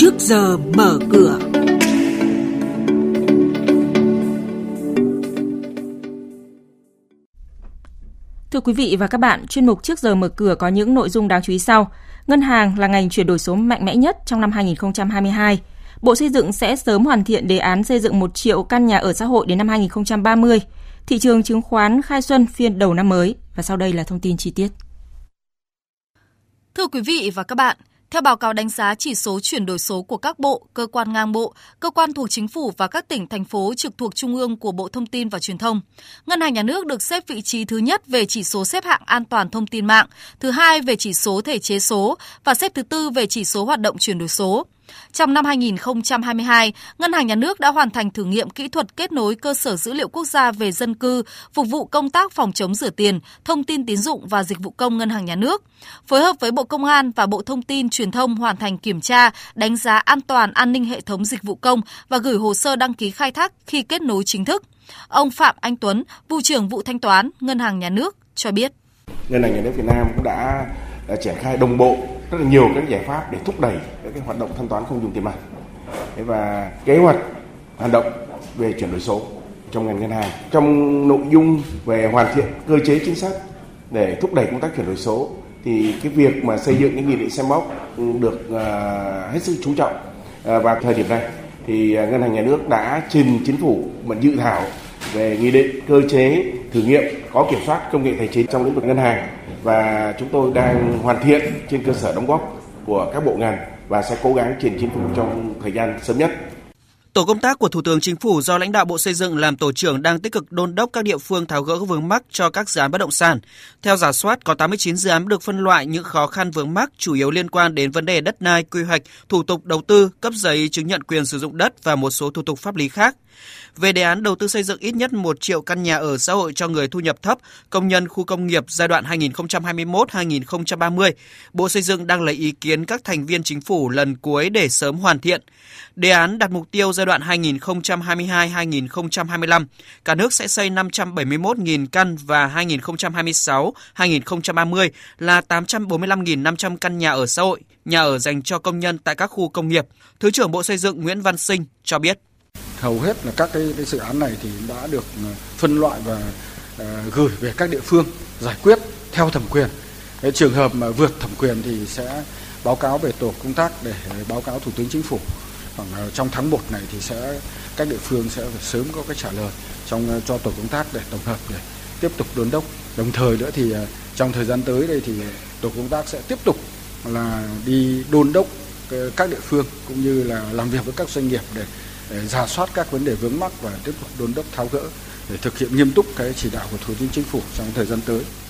trước giờ mở cửa. Thưa quý vị và các bạn, chuyên mục trước giờ mở cửa có những nội dung đáng chú ý sau. Ngân hàng là ngành chuyển đổi số mạnh mẽ nhất trong năm 2022. Bộ Xây dựng sẽ sớm hoàn thiện đề án xây dựng 1 triệu căn nhà ở xã hội đến năm 2030. Thị trường chứng khoán khai xuân phiên đầu năm mới và sau đây là thông tin chi tiết. Thưa quý vị và các bạn, theo báo cáo đánh giá chỉ số chuyển đổi số của các bộ, cơ quan ngang bộ, cơ quan thuộc chính phủ và các tỉnh, thành phố trực thuộc Trung ương của Bộ Thông tin và Truyền thông, Ngân hàng Nhà nước được xếp vị trí thứ nhất về chỉ số xếp hạng an toàn thông tin mạng, thứ hai về chỉ số thể chế số và xếp thứ tư về chỉ số hoạt động chuyển đổi số. Trong năm 2022, Ngân hàng Nhà nước đã hoàn thành thử nghiệm kỹ thuật kết nối cơ sở dữ liệu quốc gia về dân cư, phục vụ công tác phòng chống rửa tiền, thông tin tín dụng và dịch vụ công Ngân hàng Nhà nước. Phối hợp với Bộ Công an và Bộ Thông tin Truyền thông hoàn thành kiểm tra, đánh giá an toàn an ninh hệ thống dịch vụ công và gửi hồ sơ đăng ký khai thác khi kết nối chính thức. Ông Phạm Anh Tuấn, vụ trưởng vụ thanh toán Ngân hàng Nhà nước cho biết. Ngân hàng Nhà nước Việt Nam cũng đã, đã triển khai đồng bộ rất là nhiều các giải pháp để thúc đẩy các cái hoạt động thanh toán không dùng tiền mặt. Và kế hoạch hoạt động về chuyển đổi số trong ngành ngân hàng, trong nội dung về hoàn thiện cơ chế chính sách để thúc đẩy công tác chuyển đổi số, thì cái việc mà xây dựng cái nghị định xem bóc được à, hết sức chú trọng à, và thời điểm này. Thì à, ngân hàng nhà nước đã trình chính phủ một dự thảo về nghị định cơ chế thử nghiệm có kiểm soát công nghệ tài chính trong lĩnh vực ngân hàng và chúng tôi đang hoàn thiện trên cơ sở đóng góp của các bộ ngành và sẽ cố gắng trình chính phủ trong thời gian sớm nhất. Tổ công tác của Thủ tướng Chính phủ do lãnh đạo Bộ Xây dựng làm tổ trưởng đang tích cực đôn đốc các địa phương tháo gỡ vướng mắc cho các dự án bất động sản. Theo giả soát, có 89 dự án được phân loại những khó khăn vướng mắc chủ yếu liên quan đến vấn đề đất đai, quy hoạch, thủ tục đầu tư, cấp giấy chứng nhận quyền sử dụng đất và một số thủ tục pháp lý khác về đề án đầu tư xây dựng ít nhất 1 triệu căn nhà ở xã hội cho người thu nhập thấp, công nhân khu công nghiệp giai đoạn 2021-2030. Bộ Xây dựng đang lấy ý kiến các thành viên chính phủ lần cuối để sớm hoàn thiện. Đề án đặt mục tiêu giai đoạn 2022-2025, cả nước sẽ xây 571.000 căn và 2026-2030 là 845.500 căn nhà ở xã hội, nhà ở dành cho công nhân tại các khu công nghiệp. Thứ trưởng Bộ Xây dựng Nguyễn Văn Sinh cho biết hầu hết là các cái, cái dự án này thì đã được ờ, phân loại và uh, gửi về các địa phương giải quyết theo thẩm quyền. Cái trường hợp mà vượt thẩm quyền thì sẽ báo cáo về tổ công tác để báo cáo thủ tướng chính phủ. Khoảng ờ, trong tháng 1 này thì sẽ, các địa phương sẽ phải sớm có cái trả lời trong ờ, cho tổ công tác để tổng hợp để tiếp tục đôn đốc. Đồng thời nữa thì ờ, trong thời gian tới đây thì tổ công tác sẽ tiếp tục là đi đôn đốc các địa phương cũng như là làm việc với các doanh nghiệp để để giả soát các vấn đề vướng mắc và tiếp tục đôn đốc tháo gỡ để thực hiện nghiêm túc cái chỉ đạo của Thủ tướng Chính phủ trong thời gian tới.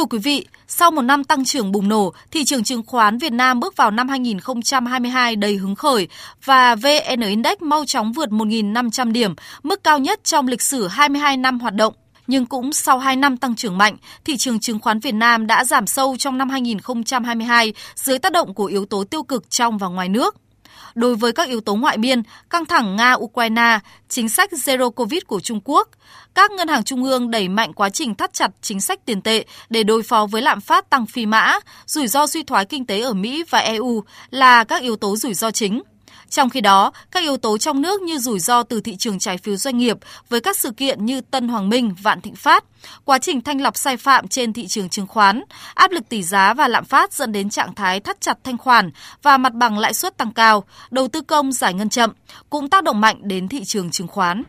Thưa quý vị, sau một năm tăng trưởng bùng nổ, thị trường chứng khoán Việt Nam bước vào năm 2022 đầy hứng khởi và VN Index mau chóng vượt 1.500 điểm, mức cao nhất trong lịch sử 22 năm hoạt động. Nhưng cũng sau 2 năm tăng trưởng mạnh, thị trường chứng khoán Việt Nam đã giảm sâu trong năm 2022 dưới tác động của yếu tố tiêu cực trong và ngoài nước. Đối với các yếu tố ngoại biên, căng thẳng Nga-Ukraine, chính sách Zero Covid của Trung Quốc, các ngân hàng trung ương đẩy mạnh quá trình thắt chặt chính sách tiền tệ để đối phó với lạm phát tăng phi mã, rủi ro suy thoái kinh tế ở Mỹ và EU là các yếu tố rủi ro chính. Trong khi đó, các yếu tố trong nước như rủi ro từ thị trường trái phiếu doanh nghiệp với các sự kiện như Tân Hoàng Minh, Vạn Thịnh Phát, quá trình thanh lọc sai phạm trên thị trường chứng khoán, áp lực tỷ giá và lạm phát dẫn đến trạng thái thắt chặt thanh khoản và mặt bằng lãi suất tăng cao, đầu tư công giải ngân chậm cũng tác động mạnh đến thị trường chứng khoán.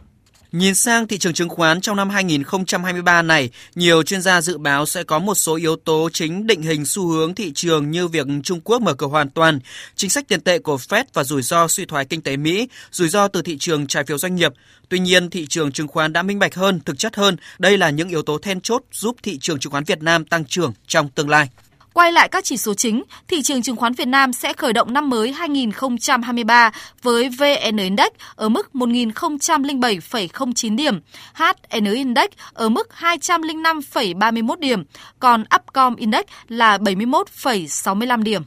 Nhìn sang thị trường chứng khoán trong năm 2023 này, nhiều chuyên gia dự báo sẽ có một số yếu tố chính định hình xu hướng thị trường như việc Trung Quốc mở cửa hoàn toàn, chính sách tiền tệ của Fed và rủi ro suy thoái kinh tế Mỹ, rủi ro từ thị trường trái phiếu doanh nghiệp. Tuy nhiên, thị trường chứng khoán đã minh bạch hơn, thực chất hơn. Đây là những yếu tố then chốt giúp thị trường chứng khoán Việt Nam tăng trưởng trong tương lai. Quay lại các chỉ số chính, thị trường chứng khoán Việt Nam sẽ khởi động năm mới 2023 với VN Index ở mức 1.007,09 điểm, HN Index ở mức 205,31 điểm, còn Upcom Index là 71,65 điểm.